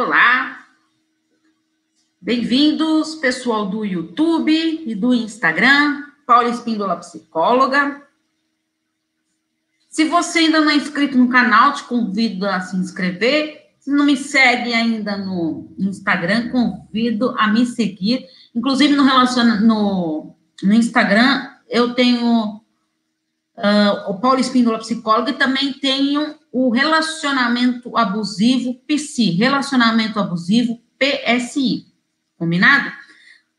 Olá, bem-vindos, pessoal do YouTube e do Instagram, Paula Espíndola Psicóloga. Se você ainda não é inscrito no canal, te convido a se inscrever. Se não me segue ainda no Instagram, convido a me seguir. Inclusive, no, relaciona no, no Instagram, eu tenho uh, o Paulo Espíndola Psicóloga e também tenho o relacionamento abusivo PSI, relacionamento abusivo PSI. Combinado?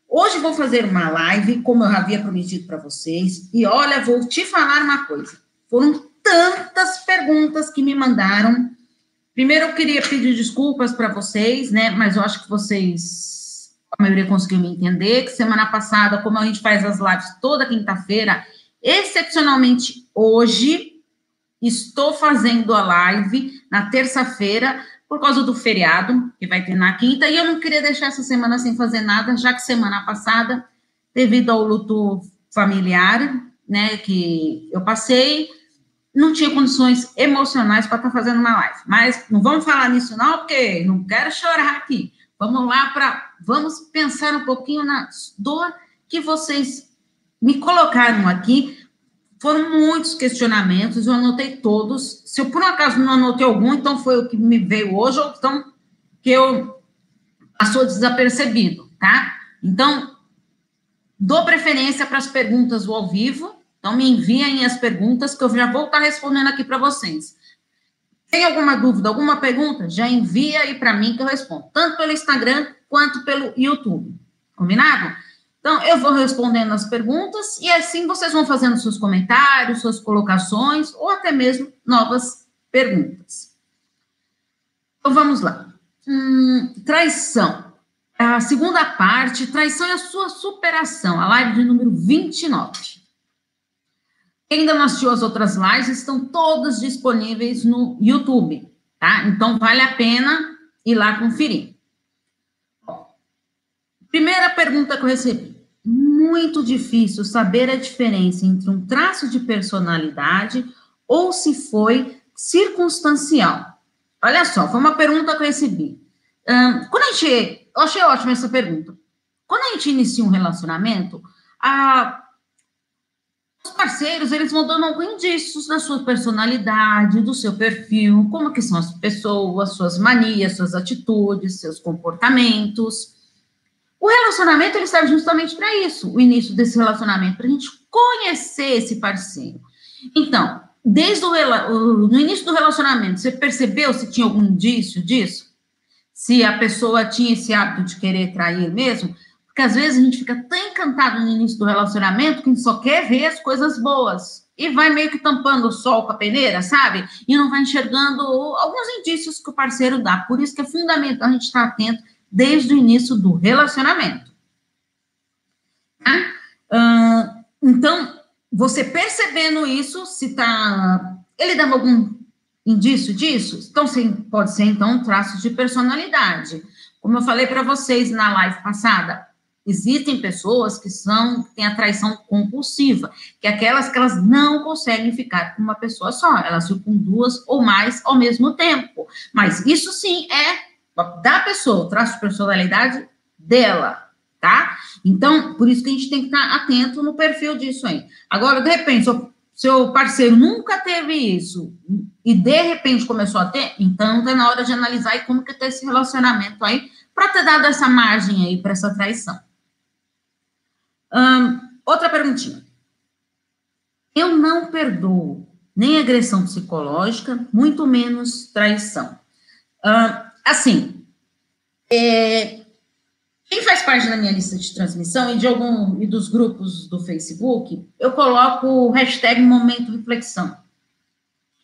Hoje vou fazer uma live, como eu havia prometido para vocês, e olha, vou te falar uma coisa. Foram tantas perguntas que me mandaram. Primeiro, eu queria pedir desculpas para vocês, né? Mas eu acho que vocês, a maioria conseguiu me entender. Que semana passada, como a gente faz as lives toda quinta-feira, excepcionalmente hoje, estou fazendo a live na terça-feira por causa do feriado, que vai ter na quinta, e eu não queria deixar essa semana sem fazer nada, já que semana passada, devido ao luto familiar, né, que eu passei, não tinha condições emocionais para estar tá fazendo uma live. Mas não vamos falar nisso não, porque não quero chorar aqui. Vamos lá para, vamos pensar um pouquinho na dor que vocês me colocaram aqui foram muitos questionamentos, eu anotei todos. Se eu por um acaso não anotei algum, então foi o que me veio hoje, ou então que eu passou desapercebido, tá? Então, dou preferência para as perguntas ao vivo. Então, me enviem as perguntas que eu já vou estar respondendo aqui para vocês. Tem alguma dúvida, alguma pergunta? Já envia aí para mim que eu respondo, tanto pelo Instagram quanto pelo YouTube. Combinado? Então, eu vou respondendo as perguntas e assim vocês vão fazendo seus comentários, suas colocações ou até mesmo novas perguntas. Então, vamos lá. Hum, traição. A segunda parte, traição e a sua superação, a live de número 29. Quem ainda não assistiu as outras lives, estão todas disponíveis no YouTube, tá? Então, vale a pena ir lá conferir. Primeira pergunta que eu recebi. Muito difícil saber a diferença entre um traço de personalidade ou se foi circunstancial. Olha só, foi uma pergunta que eu recebi. Um, quando a gente. Eu achei ótima essa pergunta. Quando a gente inicia um relacionamento, a, os parceiros, eles vão dando alguns indícios da sua personalidade, do seu perfil, como que são as pessoas, suas manias, suas atitudes, seus comportamentos. O relacionamento ele serve justamente para isso, o início desse relacionamento, para a gente conhecer esse parceiro. Então, desde o no início do relacionamento, você percebeu se tinha algum indício disso? Se a pessoa tinha esse hábito de querer trair mesmo? Porque às vezes a gente fica tão encantado no início do relacionamento que a gente só quer ver as coisas boas e vai meio que tampando o sol com a peneira, sabe? E não vai enxergando alguns indícios que o parceiro dá. Por isso que é fundamental a gente estar atento desde o início do relacionamento. Tá? Então, você percebendo isso, se tá. Ele dava algum indício disso? Então, sim, pode ser, então, traços de personalidade. Como eu falei para vocês na live passada, existem pessoas que são têm a traição compulsiva, que é aquelas que elas não conseguem ficar com uma pessoa só, elas ficam duas ou mais ao mesmo tempo. Mas isso sim é da pessoa, o traço de personalidade dela, tá? Então, por isso que a gente tem que estar atento no perfil disso aí. Agora, de repente, seu, seu parceiro nunca teve isso e de repente começou a ter, então tá na hora de analisar e como que tá esse relacionamento aí para ter dado essa margem aí para essa traição. outra perguntinha. Eu não perdoo nem agressão psicológica, muito menos traição. Uh, assim, é, quem faz parte da minha lista de transmissão e de algum e dos grupos do Facebook, eu coloco o hashtag Momento Reflexão.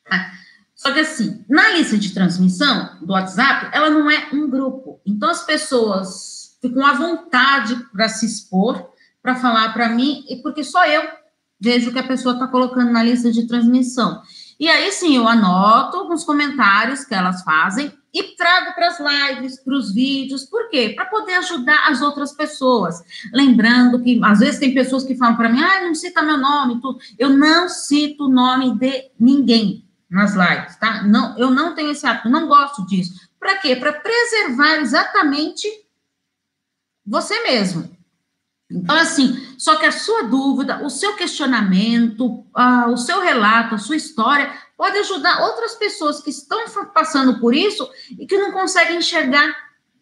Tá? Só que assim, na lista de transmissão do WhatsApp, ela não é um grupo. Então as pessoas ficam à vontade para se expor, para falar para mim, e porque só eu vejo que a pessoa está colocando na lista de transmissão. E aí sim, eu anoto alguns comentários que elas fazem e trago para as lives, para os vídeos, por quê? Para poder ajudar as outras pessoas. Lembrando que às vezes tem pessoas que falam para mim, ah, não cita meu nome, tudo. Eu não cito o nome de ninguém, nas lives, tá? Não, eu não tenho esse hábito, não gosto disso. Para quê? Para preservar exatamente você mesmo. Então, assim, só que a sua dúvida, o seu questionamento, uh, o seu relato, a sua história, pode ajudar outras pessoas que estão passando por isso e que não conseguem enxergar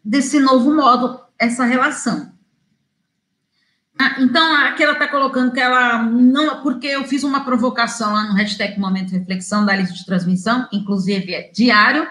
desse novo modo essa relação. Ah, então, aqui ela está colocando que ela não. Porque eu fiz uma provocação lá no hashtag Momento Reflexão da lista de transmissão, inclusive é diário,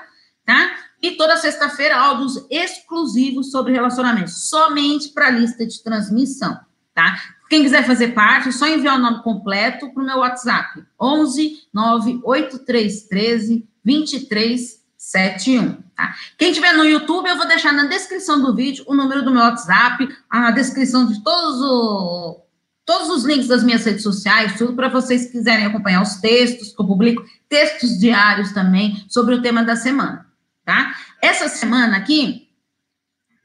tá? E toda sexta-feira, áudios exclusivos sobre relacionamento, somente para a lista de transmissão, tá? Quem quiser fazer parte, é só enviar o nome completo para o meu WhatsApp, 11 98313 2371, tá? Quem tiver no YouTube, eu vou deixar na descrição do vídeo o número do meu WhatsApp, a descrição de todos os todos os links das minhas redes sociais, tudo para vocês quiserem acompanhar os textos que eu publico, textos diários também sobre o tema da semana tá? Essa semana aqui,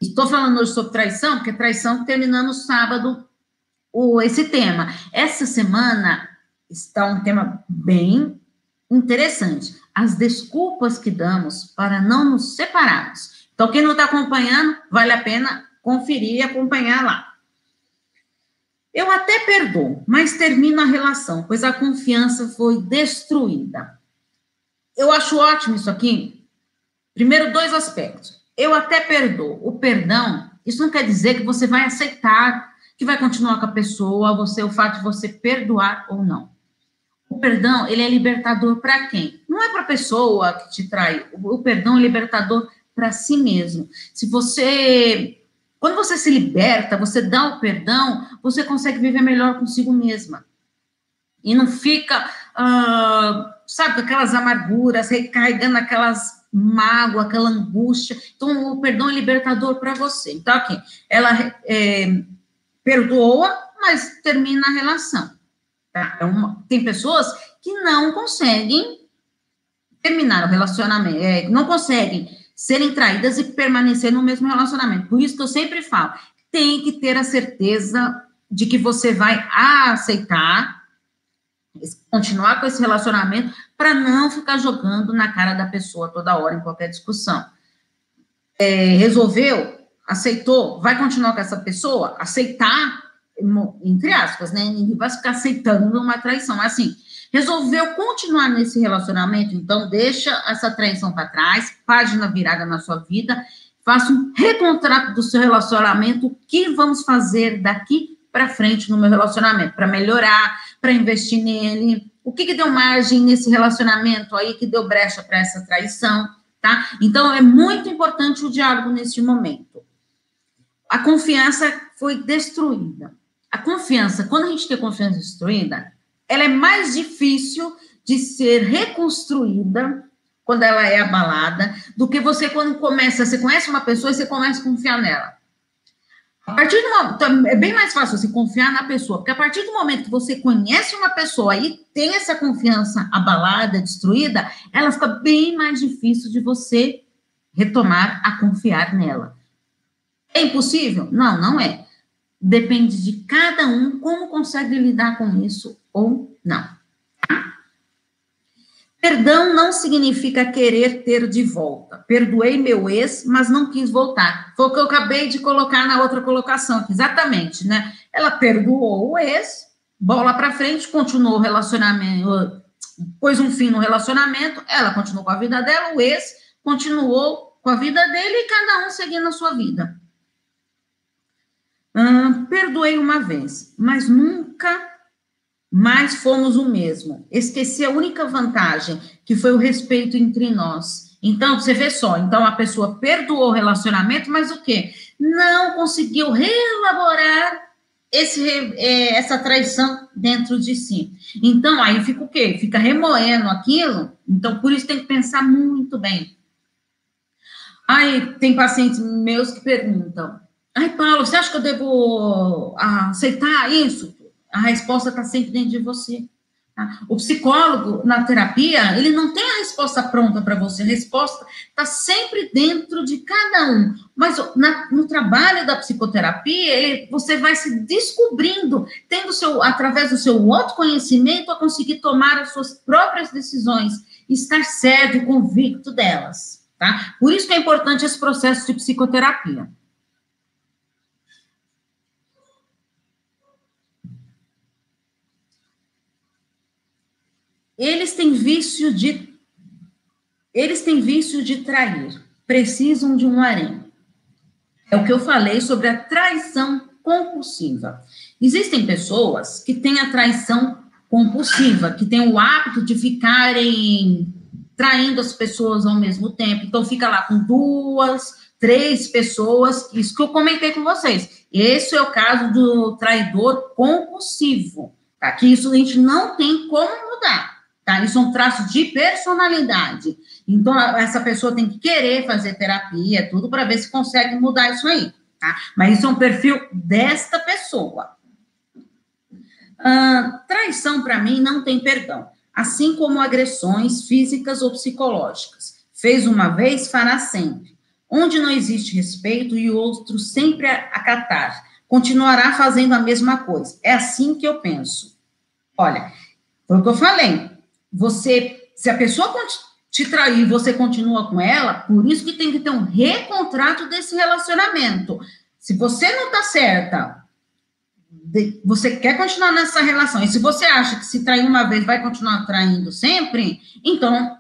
estou falando hoje sobre traição, porque traição terminando sábado o, esse tema. Essa semana está um tema bem interessante. As desculpas que damos para não nos separarmos. Então, quem não está acompanhando, vale a pena conferir e acompanhar lá. Eu até perdoo, mas termino a relação, pois a confiança foi destruída. Eu acho ótimo isso aqui, Primeiro, dois aspectos. Eu até perdoo. O perdão, isso não quer dizer que você vai aceitar, que vai continuar com a pessoa, você o fato de você perdoar ou não. O perdão, ele é libertador para quem? Não é para a pessoa que te trai. O perdão é libertador para si mesmo. Se você quando você se liberta, você dá o perdão, você consegue viver melhor consigo mesma. E não fica, uh, sabe, aquelas amarguras, recarregando aquelas mágoa, aquela angústia. Então, o perdão é libertador para você. Então, aqui, ela é, perdoa, mas termina a relação. Tá? É uma, tem pessoas que não conseguem terminar o relacionamento, é, não conseguem serem traídas e permanecer no mesmo relacionamento. Por isso que eu sempre falo, tem que ter a certeza de que você vai aceitar continuar com esse relacionamento para não ficar jogando na cara da pessoa toda hora em qualquer discussão. É, resolveu, aceitou, vai continuar com essa pessoa? Aceitar, entre aspas, né? Ninguém vai ficar aceitando uma traição. Assim, resolveu continuar nesse relacionamento, então deixa essa traição para trás, página virada na sua vida, faça um recontrato do seu relacionamento, o que vamos fazer daqui para frente no meu relacionamento, para melhorar, para investir nele? O que, que deu margem nesse relacionamento aí que deu brecha para essa traição? Tá? Então, é muito importante o diálogo nesse momento. A confiança foi destruída. A confiança, quando a gente tem confiança destruída, ela é mais difícil de ser reconstruída quando ela é abalada do que você quando começa, você conhece uma pessoa e você começa a confiar nela. A partir do momento, é bem mais fácil você confiar na pessoa, porque a partir do momento que você conhece uma pessoa e tem essa confiança abalada, destruída, ela fica bem mais difícil de você retomar a confiar nela. É impossível? Não, não é. Depende de cada um como consegue lidar com isso ou não. Perdão não significa querer ter de volta. Perdoei meu ex, mas não quis voltar. Foi o que eu acabei de colocar na outra colocação, exatamente, né? Ela perdoou o ex, bola para frente, continuou o relacionamento, pôs um fim no relacionamento, ela continuou com a vida dela, o ex continuou com a vida dele e cada um seguindo a sua vida. Hum, perdoei uma vez, mas nunca mas fomos o mesmo. Esqueci a única vantagem, que foi o respeito entre nós. Então, você vê só, então a pessoa perdoou o relacionamento, mas o quê? Não conseguiu reelaborar esse, é, essa traição dentro de si. Então, aí fica o quê? Fica remoendo aquilo. Então, por isso tem que pensar muito bem. Aí, tem pacientes meus que perguntam: Ai, Paulo, você acha que eu devo aceitar isso? a resposta está sempre dentro de você. Tá? O psicólogo, na terapia, ele não tem a resposta pronta para você, a resposta está sempre dentro de cada um. Mas na, no trabalho da psicoterapia, ele, você vai se descobrindo, tendo seu, através do seu autoconhecimento, a conseguir tomar as suas próprias decisões estar certo e convicto delas, tá? Por isso que é importante esse processo de psicoterapia. Eles têm vício de eles têm vício de trair, precisam de um harém. É o que eu falei sobre a traição compulsiva. Existem pessoas que têm a traição compulsiva, que têm o hábito de ficarem traindo as pessoas ao mesmo tempo. Então, fica lá com duas, três pessoas, isso que eu comentei com vocês. Esse é o caso do traidor compulsivo, tá? Isso a gente não tem como mudar, tá? Isso é um traço de personalidade. Então, essa pessoa tem que querer fazer terapia, tudo, para ver se consegue mudar isso aí, tá? Mas isso é um perfil desta pessoa. Traição, para mim, não tem perdão, assim como agressões físicas ou psicológicas. Fez uma vez, fará sempre. Onde não existe respeito e o outro sempre acatar, continuará fazendo a mesma coisa. É assim que eu penso. Olha, foi o que eu falei. Você, se a pessoa te trair você continua com ela, por isso que tem que ter um recontrato desse relacionamento. Se você não tá certa, você quer continuar nessa relação, e se você acha que se trair uma vez vai continuar traindo sempre, então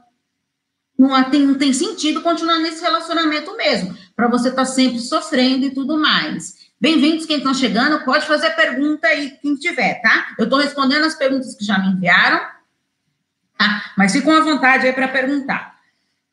não tem, não tem sentido continuar nesse relacionamento mesmo, para você estar tá sempre sofrendo e tudo mais. Bem-vindos quem estão chegando, pode fazer pergunta aí quem tiver, tá? Eu estou respondendo as perguntas que já me enviaram, tá? Mas ficam à vontade aí para perguntar.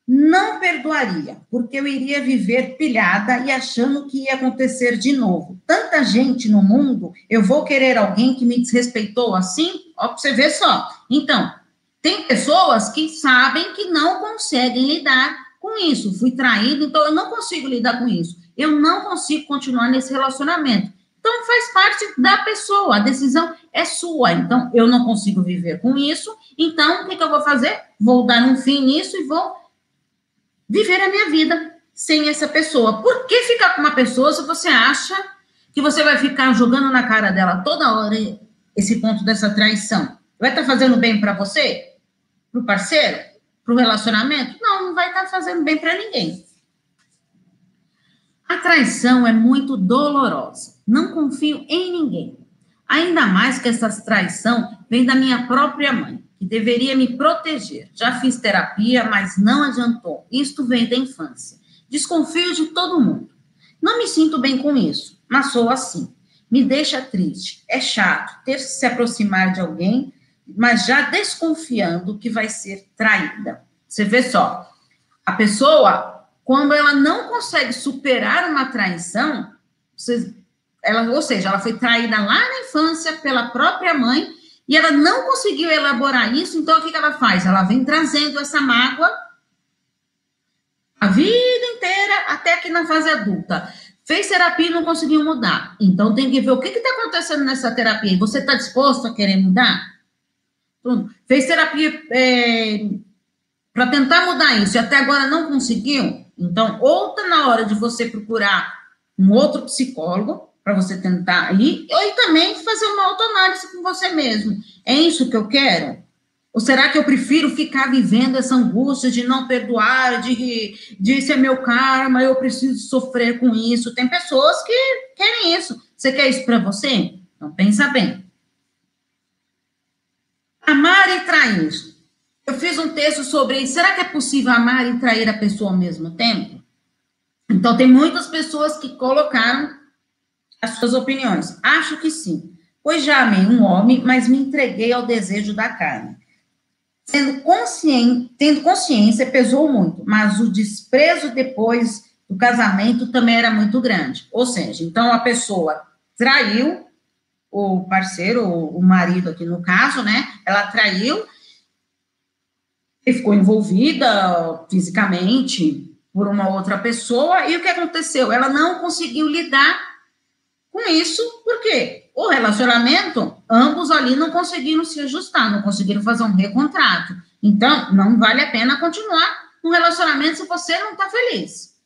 Não perdoaria, porque eu iria viver pilhada e achando que ia acontecer de novo. Tanta gente no mundo, eu vou querer alguém que me desrespeitou assim? Ó, pra você ver só. Então, tem pessoas que sabem que não conseguem lidar com isso. Fui traído, então eu não consigo lidar com isso. Eu não consigo continuar nesse relacionamento. Então, faz parte da pessoa, a decisão é sua. Então, eu não consigo viver com isso, então, o que, que eu vou fazer? Vou dar um fim nisso e vou viver a minha vida sem essa pessoa. Por que ficar com uma pessoa se você acha que você vai ficar jogando na cara dela toda hora esse ponto dessa traição? Vai estar tá fazendo bem para você? Para o parceiro? Para o relacionamento? Não, não vai estar tá fazendo bem para ninguém. A traição é muito dolorosa. Não confio em ninguém. Ainda mais que essa traição vem da minha própria mãe que deveria me proteger. Já fiz terapia, mas não adiantou. Isto vem da infância. Desconfio de todo mundo. Não me sinto bem com isso, mas sou assim. Me deixa triste. É chato ter que se aproximar de alguém, mas já desconfiando que vai ser traída. Você vê só, a pessoa, quando ela não consegue superar uma traição, ela, ou seja, ela foi traída lá na infância pela própria mãe e ela não conseguiu elaborar isso, então o que, que ela faz? Ela vem trazendo essa mágoa a vida inteira até que na fase adulta. Fez terapia e não conseguiu mudar. Então tem que ver o que está acontecendo nessa terapia. Você está disposto a querer mudar? Pronto. Fez terapia é, para tentar mudar isso e até agora não conseguiu? Então, ou está na hora de você procurar um outro psicólogo, para você tentar ir, e também fazer uma autoanálise com você mesmo. É isso que eu quero? Ou será que eu prefiro ficar vivendo essa angústia de não perdoar, de, de ser meu karma, eu preciso sofrer com isso? Tem pessoas que querem isso. Você quer isso para você? Então pensa bem. Amar e trair. Eu fiz um texto sobre será que é possível amar e trair a pessoa ao mesmo tempo? Então tem muitas pessoas que colocaram as suas opiniões. Acho que sim, pois já amei um homem, mas me entreguei ao desejo da carne. Sendo consciente, tendo consciência, pesou muito, mas o desprezo depois do casamento também era muito grande. Ou seja, então a pessoa traiu o parceiro, o marido aqui no caso, né? Ela traiu e ficou envolvida fisicamente por uma outra pessoa, e o que aconteceu? Ela não conseguiu lidar com isso, porque o relacionamento, ambos ali não conseguiram se ajustar, não conseguiram fazer um recontrato. Então, não vale a pena continuar um relacionamento se você não está feliz.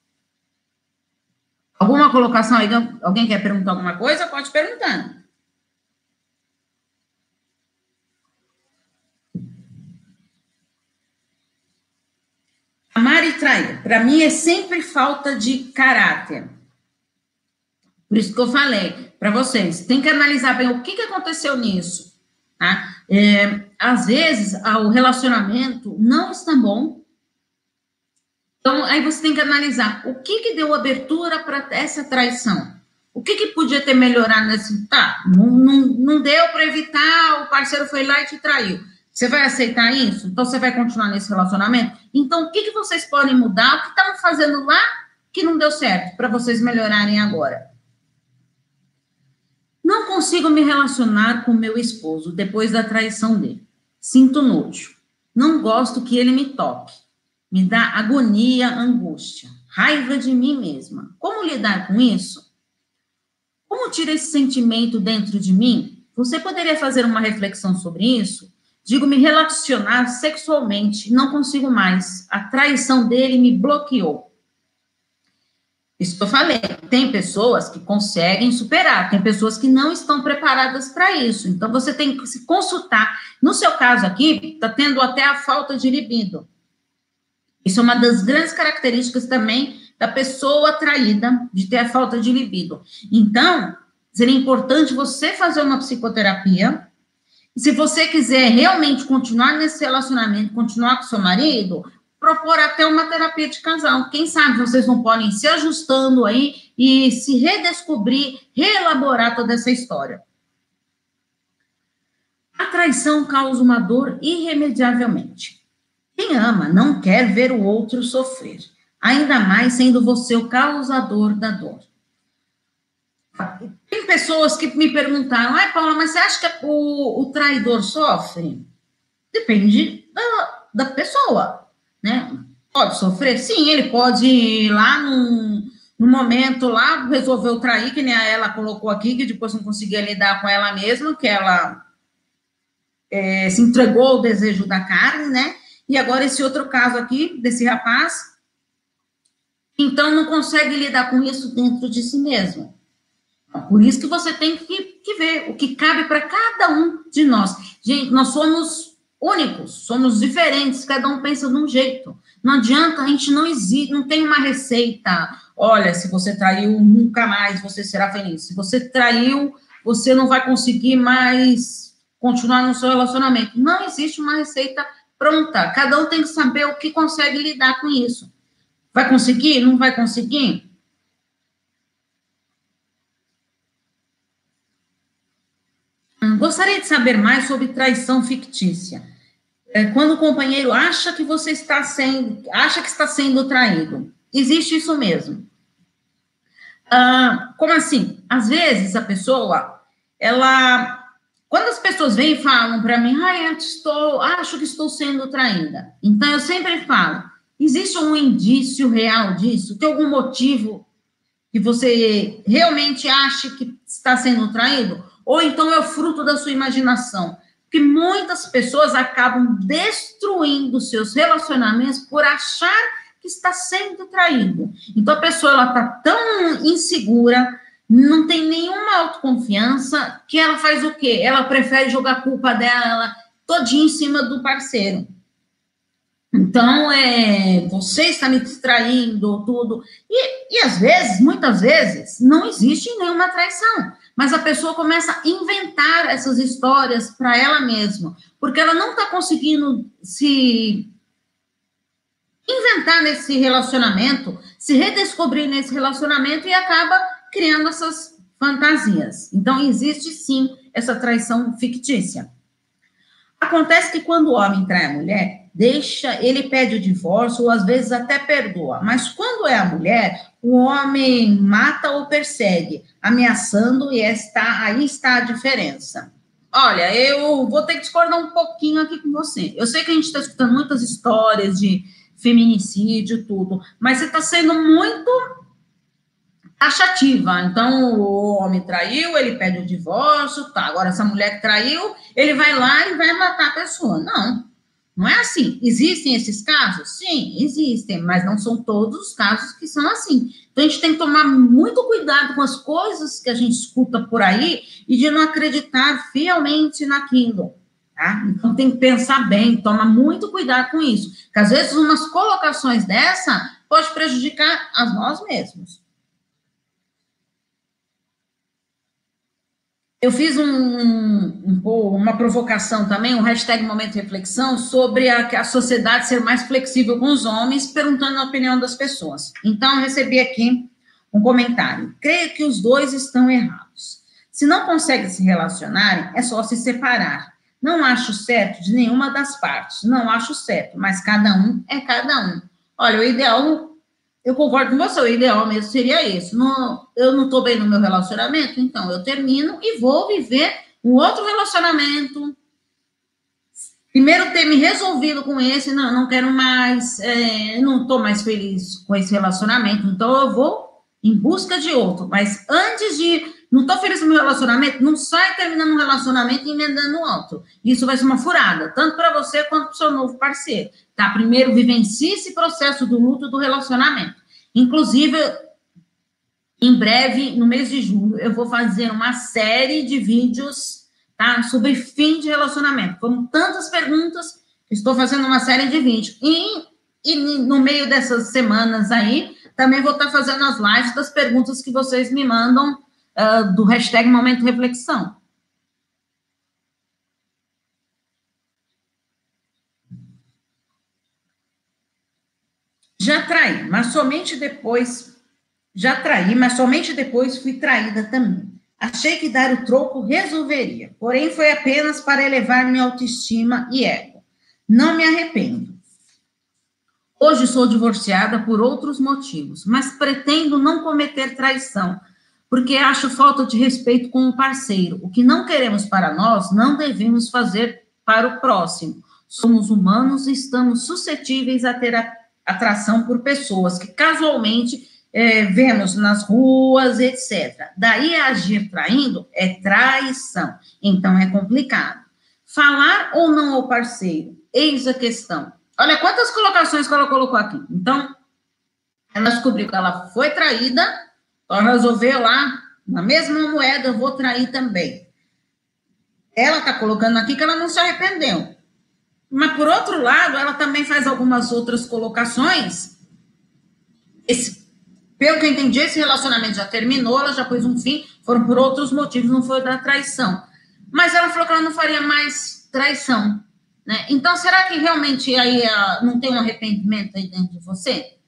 Alguma colocação aí? Alguém quer perguntar alguma coisa? Pode perguntar. Amar e trair. Para mim é sempre falta de caráter. Por isso que eu falei para vocês, tem que analisar bem o que, que aconteceu nisso. Tá? É, às vezes, o relacionamento não está bom. Então, aí você tem que analisar o que, que deu abertura para essa traição. O que, que podia ter melhorado nesse. Tá, não, não, não deu para evitar, o parceiro foi lá e te traiu. Você vai aceitar isso? Então você vai continuar nesse relacionamento? Então o que, que vocês podem mudar? O que estavam fazendo lá que não deu certo para vocês melhorarem agora? Não consigo me relacionar com meu esposo depois da traição dele. Sinto nojo. Não gosto que ele me toque. Me dá agonia, angústia, raiva de mim mesma. Como lidar com isso? Como tira esse sentimento dentro de mim? Você poderia fazer uma reflexão sobre isso? Digo, me relacionar sexualmente, não consigo mais. A traição dele me bloqueou. Isso que eu falei. Tem pessoas que conseguem superar, tem pessoas que não estão preparadas para isso. Então, você tem que se consultar. No seu caso aqui, está tendo até a falta de libido. Isso é uma das grandes características também da pessoa traída de ter a falta de libido. Então, seria importante você fazer uma psicoterapia. Se você quiser realmente continuar nesse relacionamento, continuar com seu marido, propor até uma terapia de casal. Quem sabe vocês não podem se ajustando aí e se redescobrir, reelaborar toda essa história. A traição causa uma dor irremediavelmente. Quem ama não quer ver o outro sofrer ainda mais sendo você o causador da dor. Tem pessoas que me perguntaram, ai, Paula, mas você acha que o, o traidor sofre? Depende da, da pessoa, né? Pode sofrer? Sim, ele pode ir lá num, num momento lá, resolveu trair, que nem a ela colocou aqui, que depois não conseguia lidar com ela mesma, que ela é, se entregou ao desejo da carne, né? E agora esse outro caso aqui, desse rapaz, então não consegue lidar com isso dentro de si mesmo. Por isso que você tem que, que ver o que cabe para cada um de nós. Gente, nós somos únicos, somos diferentes, cada um pensa de um jeito. Não adianta, a gente não existe, não tem uma receita. Olha, se você traiu, nunca mais você será feliz. Se você traiu, você não vai conseguir mais continuar no seu relacionamento. Não existe uma receita pronta. Cada um tem que saber o que consegue lidar com isso. Vai conseguir? Não vai conseguir? Hum, gostaria de saber mais sobre traição fictícia. É, quando o companheiro acha que você está sendo, acha que está sendo traído. Existe isso mesmo. Ah, como assim? Às vezes a pessoa, ela, quando as pessoas vêm e falam para mim, ah, eu estou, acho que estou sendo traída. Então eu sempre falo, Existe um indício real disso? Tem algum motivo que você realmente acha que está sendo traído? Ou então é o fruto da sua imaginação? Porque muitas pessoas acabam destruindo seus relacionamentos por achar que está sendo traído. Então a pessoa ela está tão insegura, não tem nenhuma autoconfiança, que ela faz o quê? Ela prefere jogar a culpa dela todinha em cima do parceiro. Então, é, você está me distraindo, tudo. E, e às vezes, muitas vezes, não existe nenhuma traição. Mas a pessoa começa a inventar essas histórias para ela mesma, porque ela não está conseguindo se inventar nesse relacionamento, se redescobrir nesse relacionamento e acaba criando essas fantasias. Então, existe sim essa traição fictícia. Acontece que quando o homem trai a mulher, deixa, ele pede o divórcio ou às vezes até perdoa. Mas quando é a mulher, o homem mata ou persegue, ameaçando e está aí está a diferença. Olha, eu vou ter que discordar um pouquinho aqui com você. Eu sei que a gente está escutando muitas histórias de feminicídio, tudo, mas você está sendo muito taxativa. Então, o homem traiu, ele pede o divórcio, tá. Agora, essa mulher que traiu, ele vai lá e vai matar a pessoa. Não. Não é assim. Existem esses casos? Sim, existem, mas não são todos os casos que são assim. Então a gente tem que tomar muito cuidado com as coisas que a gente escuta por aí e de não acreditar fielmente naquilo. Tá? Então tem que pensar bem, toma muito cuidado com isso. Porque às vezes umas colocações dessa pode prejudicar a nós mesmos. Eu fiz um, um, uma provocação também, um hashtag Momento Reflexão, sobre a, a sociedade ser mais flexível com os homens, perguntando a opinião das pessoas. Então, recebi aqui um comentário. Creio que os dois estão errados. Se não conseguem se relacionarem, é só se separar. Não acho certo de nenhuma das partes, não acho certo, mas cada um é cada um. Olha, o ideal eu concordo com você, o ideal mesmo seria esse. Não, eu não estou bem no meu relacionamento, então eu termino e vou viver um outro relacionamento. Primeiro ter me resolvido com esse, não, não quero mais, é, não estou mais feliz com esse relacionamento, então eu vou em busca de outro. Mas antes de não estou feliz no meu relacionamento, não sai terminando um relacionamento e emendando outro. Isso vai ser uma furada, tanto para você quanto para o seu novo parceiro. Tá? Primeiro, vivencie esse processo do luto do relacionamento. Inclusive, em breve, no mês de julho, eu vou fazer uma série de vídeos tá? sobre fim de relacionamento. Foram tantas perguntas, estou fazendo uma série de vídeos. E, e no meio dessas semanas aí, também vou estar fazendo as lives das perguntas que vocês me mandam uh, do hashtag Momento Reflexão. Já traí, mas somente depois. Já traí, mas somente depois fui traída também. Achei que dar o troco resolveria, porém foi apenas para elevar minha autoestima e ego. Não me arrependo. Hoje sou divorciada por outros motivos, mas pretendo não cometer traição, porque acho falta de respeito com o parceiro. O que não queremos para nós, não devemos fazer para o próximo. Somos humanos e estamos suscetíveis a ter atração por pessoas que casualmente é, vemos nas ruas, etc. Daí agir traindo é traição. Então é complicado. Falar ou não ao parceiro? Eis a questão. Olha quantas colocações que ela colocou aqui. Então, ela descobriu que ela foi traída ela resolveu lá, na mesma moeda, eu vou trair também. Ela está colocando aqui que ela não se arrependeu. Mas, por outro lado, ela também faz algumas outras colocações. Esse, pelo que eu entendi, esse relacionamento já terminou, ela já pôs um fim, foram por outros motivos, não foi da traição. Mas ela falou que ela não faria mais traição. Né? Então, será que realmente aí uh, não tem um arrependimento aí dentro de você?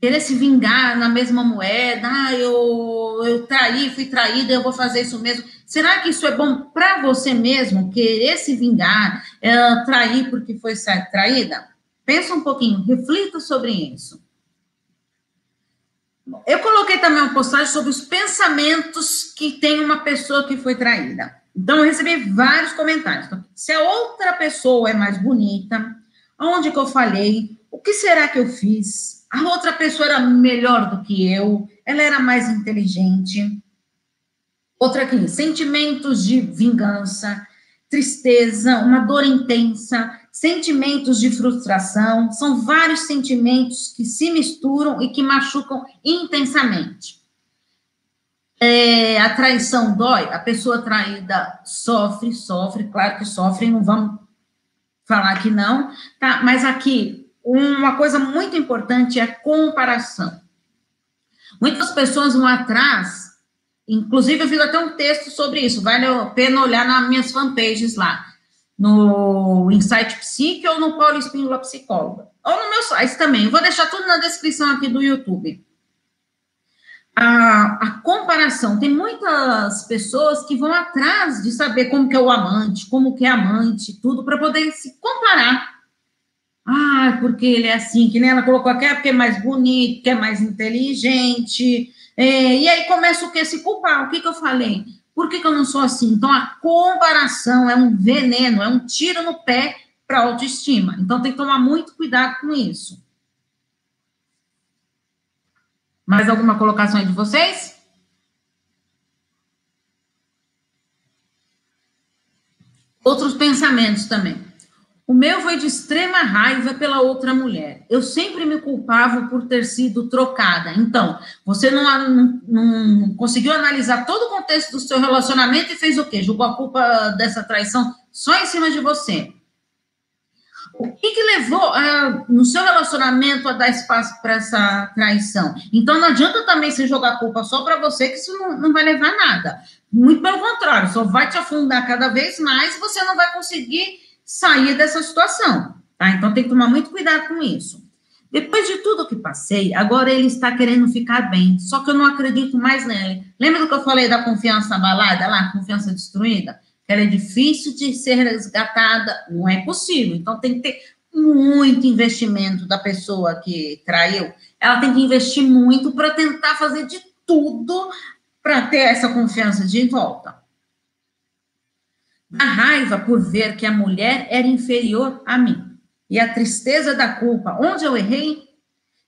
Querer se vingar na mesma moeda, ah, eu, eu traí, fui traída, eu vou fazer isso mesmo. Será que isso é bom para você mesmo, querer se vingar, é, trair porque foi traída? Pensa um pouquinho, reflita sobre isso. Eu coloquei também uma postagem sobre os pensamentos que tem uma pessoa que foi traída. Então, eu recebi vários comentários. Então, se a outra pessoa é mais bonita, onde que eu falei, o que será que eu fiz? A outra pessoa era melhor do que eu, ela era mais inteligente. Outra aqui, sentimentos de vingança, tristeza, uma dor intensa, sentimentos de frustração, são vários sentimentos que se misturam e que machucam intensamente. É, a traição dói, a pessoa traída sofre, sofre, claro que sofre, não vamos falar que não, tá? Mas aqui uma coisa muito importante é a comparação. Muitas pessoas vão atrás, inclusive eu fiz até um texto sobre isso, vale a pena olhar nas minhas fanpages lá, no Insight Psique ou no Paulo Espíndola Psicóloga, ou no meu site também, eu vou deixar tudo na descrição aqui do YouTube. A, a, comparação. Tem muitas pessoas que vão atrás de saber como que é o amante, como que é amante, tudo, para poder se comparar. Ah, porque ele é assim, que nem ela colocou aqui, é porque é mais bonito, que é mais inteligente. É, e aí começa o que? Se culpar. O que, que eu falei? Por que, que eu não sou assim? Então, a comparação é um veneno, é um tiro no pé para a autoestima. Então, tem que tomar muito cuidado com isso. Mais alguma colocação aí de vocês? Outros pensamentos também. O meu foi de extrema raiva pela outra mulher. Eu sempre me culpava por ter sido trocada. Então, você não, não, não, conseguiu analisar todo o contexto do seu relacionamento e fez o quê? Jogou a culpa dessa traição só em cima de você. O que, que levou uh, no seu relacionamento a dar espaço para essa traição? Então, não adianta também você jogar a culpa só para você, que isso não, não vai levar a nada. Muito pelo contrário, só vai te afundar cada vez mais e você não vai conseguir sair dessa situação, tá? Então tem que tomar muito cuidado com isso. Depois de tudo que passei, agora ele está querendo ficar bem, só que eu não acredito mais nele. Lembra do que eu falei da confiança abalada lá, confiança destruída? Ela é difícil de ser resgatada, não é possível. Então tem que ter muito investimento da pessoa que traiu. Ela tem que investir muito para tentar fazer de tudo para ter essa confiança de volta a raiva por ver que a mulher era inferior a mim e a tristeza da culpa. Onde eu errei,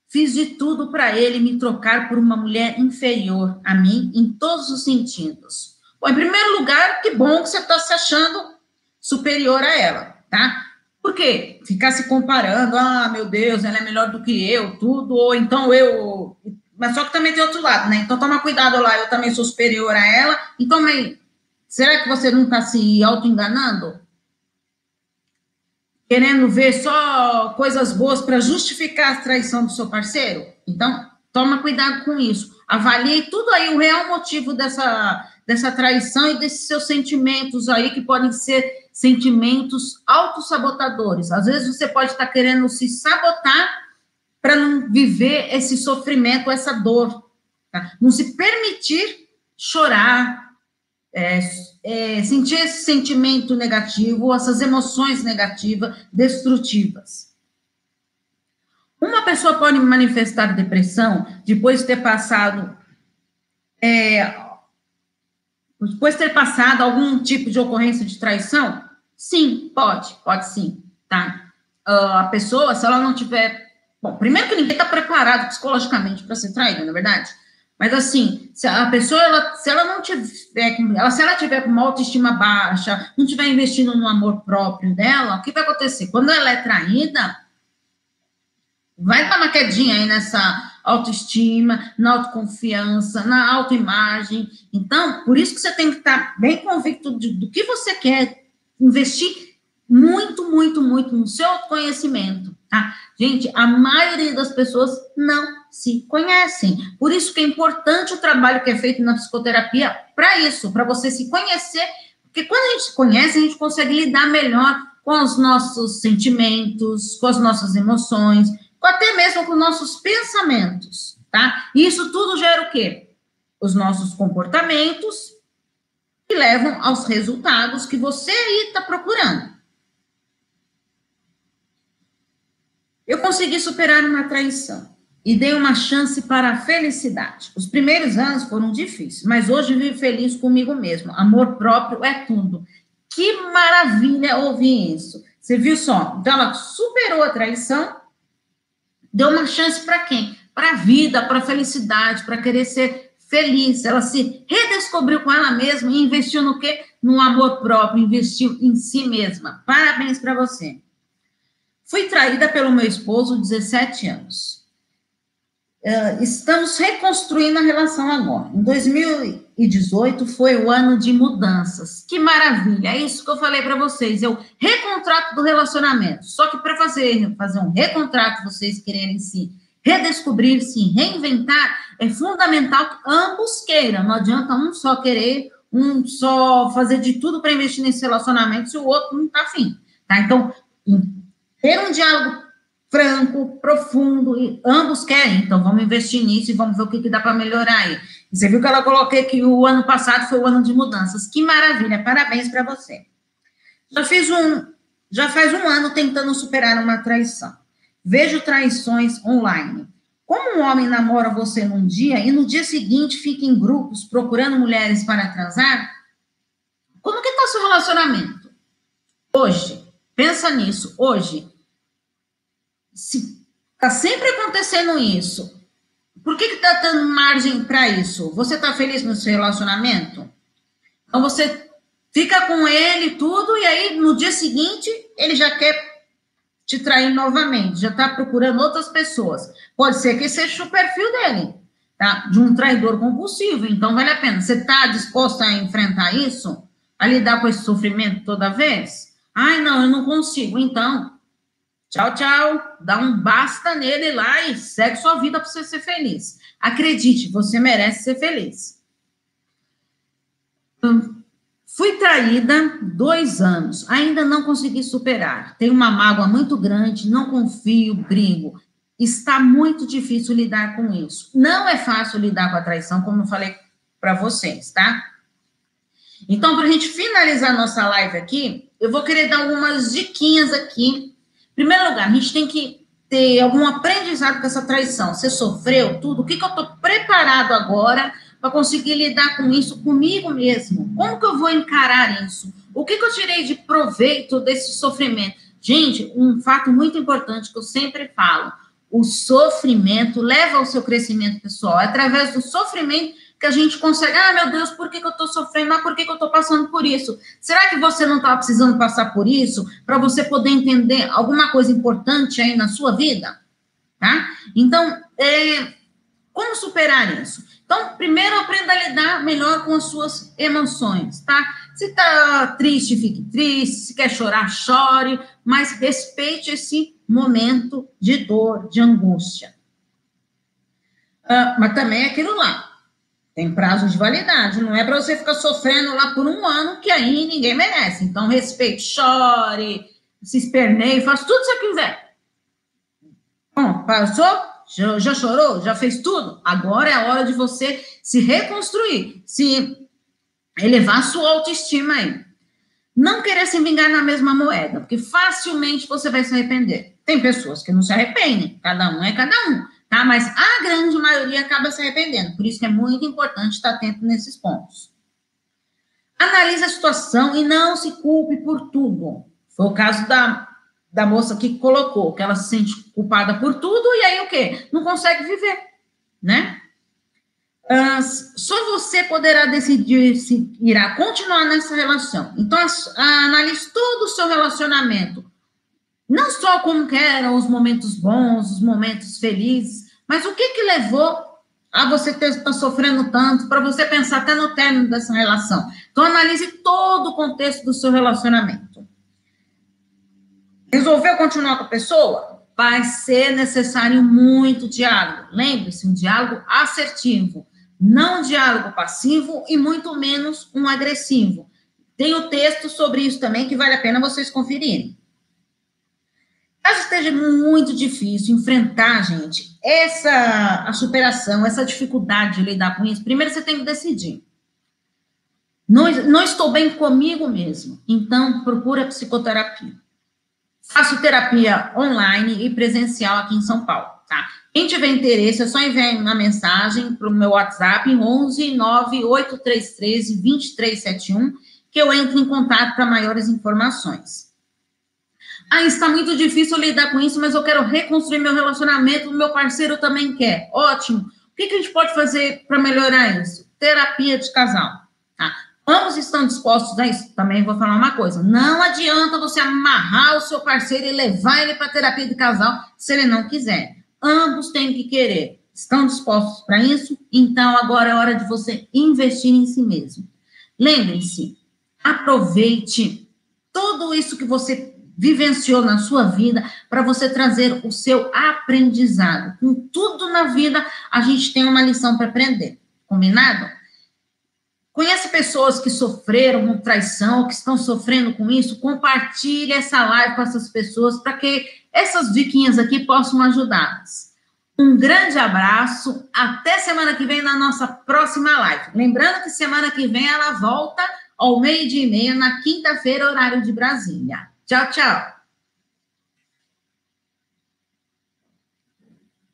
fiz de tudo para ele me trocar por uma mulher inferior a mim em todos os sentidos. Bom, em primeiro lugar, que bom que você está se achando superior a ela, tá? Por quê? Ficar se comparando, ah, meu Deus, ela é melhor do que eu, tudo, ou então eu. Mas só que também tem outro lado, né? Então toma cuidado lá, eu também sou superior a ela, então Será que você não está se auto-enganando? Querendo ver só coisas boas para justificar a traição do seu parceiro? Então, toma cuidado com isso. Avalie tudo aí, o real motivo dessa, dessa traição e desses seus sentimentos aí, que podem ser sentimentos autossabotadores. Às vezes você pode estar tá querendo se sabotar para não viver esse sofrimento, essa dor. Tá? Não se permitir chorar, é, é, sentir esse sentimento negativo, essas emoções negativas, destrutivas. Uma pessoa pode manifestar depressão depois de ter passado, é, depois de ter passado algum tipo de ocorrência de traição? Sim, pode, pode sim, tá? Uh, a pessoa, se ela não tiver, bom, primeiro que ninguém está preparado psicologicamente para ser traído, na é verdade. Mas assim, se a pessoa, ela, se ela não tiver, ela, se ela tiver com uma autoestima baixa, não tiver investindo no amor próprio dela, o que vai acontecer? Quando ela é traída, vai dar uma quedinha aí nessa autoestima, na autoconfiança, na autoimagem. Então, por isso que você tem que estar bem convicto de, do que você quer, investir muito, muito, muito no seu autoconhecimento, tá? Gente, a maioria das pessoas não se conhecem. Por isso que é importante o trabalho que é feito na psicoterapia para isso, para você se conhecer, porque quando a gente se conhece, a gente consegue lidar melhor com os nossos sentimentos, com as nossas emoções, até mesmo com nossos pensamentos, tá? E isso tudo gera o quê? Os nossos comportamentos que levam aos resultados que você aí está procurando. Eu consegui superar uma traição e dei uma chance para a felicidade. Os primeiros anos foram difíceis, mas hoje vivo feliz comigo mesmo. Amor próprio é tudo. Que maravilha ouvir isso. Você viu só? Então ela superou a traição, deu uma chance para quem? Para a vida, para a felicidade, para querer ser feliz. Ela se redescobriu com ela mesma e investiu no quê? No amor próprio, investiu em si mesma. Parabéns para você. Fui traída pelo meu esposo, 17 anos. Uh, estamos reconstruindo a relação agora. Em 2018 foi o ano de mudanças. Que maravilha! É isso que eu falei para vocês. Eu recontrato do relacionamento. Só que para fazer, fazer um recontrato, vocês quererem se redescobrir, se reinventar, é fundamental que ambos queiram. Não adianta um só querer, um só fazer de tudo para investir nesse relacionamento se o outro não está afim. Tá? Então, ter um diálogo franco, profundo, e ambos querem, então vamos investir nisso e vamos ver o que, que dá para melhorar aí. Você viu que ela coloquei que o ano passado foi o ano de mudanças. Que maravilha, parabéns para você. Já fiz um, já faz um ano tentando superar uma traição. Vejo traições online. Como um homem namora você num dia e no dia seguinte fica em grupos procurando mulheres para transar, como que está seu relacionamento? Hoje, pensa nisso, hoje, se está sempre acontecendo isso, por que está dando margem para isso? Você está feliz no seu relacionamento? Então você fica com ele tudo, e aí no dia seguinte ele já quer te trair novamente, já está procurando outras pessoas. Pode ser que seja o perfil dele, tá? De um traidor compulsivo. Então, vale a pena. Você está disposto a enfrentar isso? A lidar com esse sofrimento toda vez? Ai, não, eu não consigo. Então, tchau, tchau. Dá um basta nele lá e segue sua vida para você ser feliz. Acredite, você merece ser feliz. Hum. Fui traída dois anos, ainda não consegui superar. Tenho uma mágoa muito grande, não confio, brigo. Está muito difícil lidar com isso. Não é fácil lidar com a traição, como eu falei para vocês, tá? Então, para a gente finalizar nossa live aqui, eu vou querer dar algumas diquinhas aqui. Em primeiro lugar, a gente tem que ter algum aprendizado com essa traição. Você sofreu tudo? O que, que eu estou preparado agora para conseguir lidar com isso comigo mesmo? Como que eu vou encarar isso? O que, que eu tirei de proveito desse sofrimento? Gente, um fato muito importante que eu sempre falo: o sofrimento leva ao seu crescimento pessoal. É através do sofrimento que a gente consegue. Ah, meu Deus, por que, que eu estou sofrendo? Ah, por que, que eu estou passando por isso? Será que você não está precisando passar por isso para você poder entender alguma coisa importante aí na sua vida? Tá? Então, é, como superar isso? Então, primeiro aprenda a lidar melhor com as suas emoções, tá? Se tá triste, fique triste, se quer chorar, chore, mas respeite esse momento de dor, de angústia. Uh, mas também é aquilo lá, tem prazo de validade, não é para você ficar sofrendo lá por um ano que aí ninguém merece. Então, respeite, chore, se esperneie, faça tudo que você quiser. Bom, passou? Já, já chorou? Já fez tudo? Agora é a hora de você se reconstruir, se elevar a sua autoestima aí. Não querer se vingar na mesma moeda, porque facilmente você vai se arrepender. Tem pessoas que não se arrependem, cada um é cada um, tá? Mas a grande maioria acaba se arrependendo. Por isso é muito importante estar atento nesses pontos. Analise a situação e não se culpe por tudo. Foi o caso da da moça que colocou, que ela se sente culpada por tudo, e aí o quê? Não consegue viver, né? Uh, só você poderá decidir se irá continuar nessa relação. Então, analise todo o seu relacionamento. Não só como que eram os momentos bons, os momentos felizes, mas o que que levou a você estar tá sofrendo tanto, para você pensar até no término dessa relação. Então, analise todo o contexto do seu relacionamento. Resolveu continuar com a pessoa? Vai ser necessário muito diálogo. Lembre-se, um diálogo assertivo, não um diálogo passivo e muito menos um agressivo. Tem o texto sobre isso também que vale a pena vocês conferirem. Caso esteja muito difícil enfrentar, gente, essa a superação, essa dificuldade de lidar com isso, primeiro você tem que decidir. Não, não estou bem comigo mesmo, então procura psicoterapia. Faço terapia online e presencial aqui em São Paulo, tá? Quem tiver interesse, é só enviar uma mensagem para o meu WhatsApp, 11 98313 2371, que eu entro em contato para maiores informações. Ah, está muito difícil lidar com isso, mas eu quero reconstruir meu relacionamento, o meu parceiro também quer. Ótimo. O que, que a gente pode fazer para melhorar isso? Terapia de casal. Tá? Ambos estão dispostos a isso. Também vou falar uma coisa: não adianta você amarrar o seu parceiro e levar ele para terapia de casal se ele não quiser. Ambos têm que querer. Estão dispostos para isso? Então agora é hora de você investir em si mesmo. Lembre-se, aproveite tudo isso que você vivenciou na sua vida para você trazer o seu aprendizado. Com tudo na vida, a gente tem uma lição para aprender. Combinado? Conhece pessoas que sofreram com traição, que estão sofrendo com isso? Compartilhe essa live com essas pessoas para que essas diquinhas aqui possam ajudá-las. Um grande abraço, até semana que vem na nossa próxima live. Lembrando que semana que vem ela volta ao meio-dia e meia, na quinta-feira, horário de Brasília. Tchau, tchau.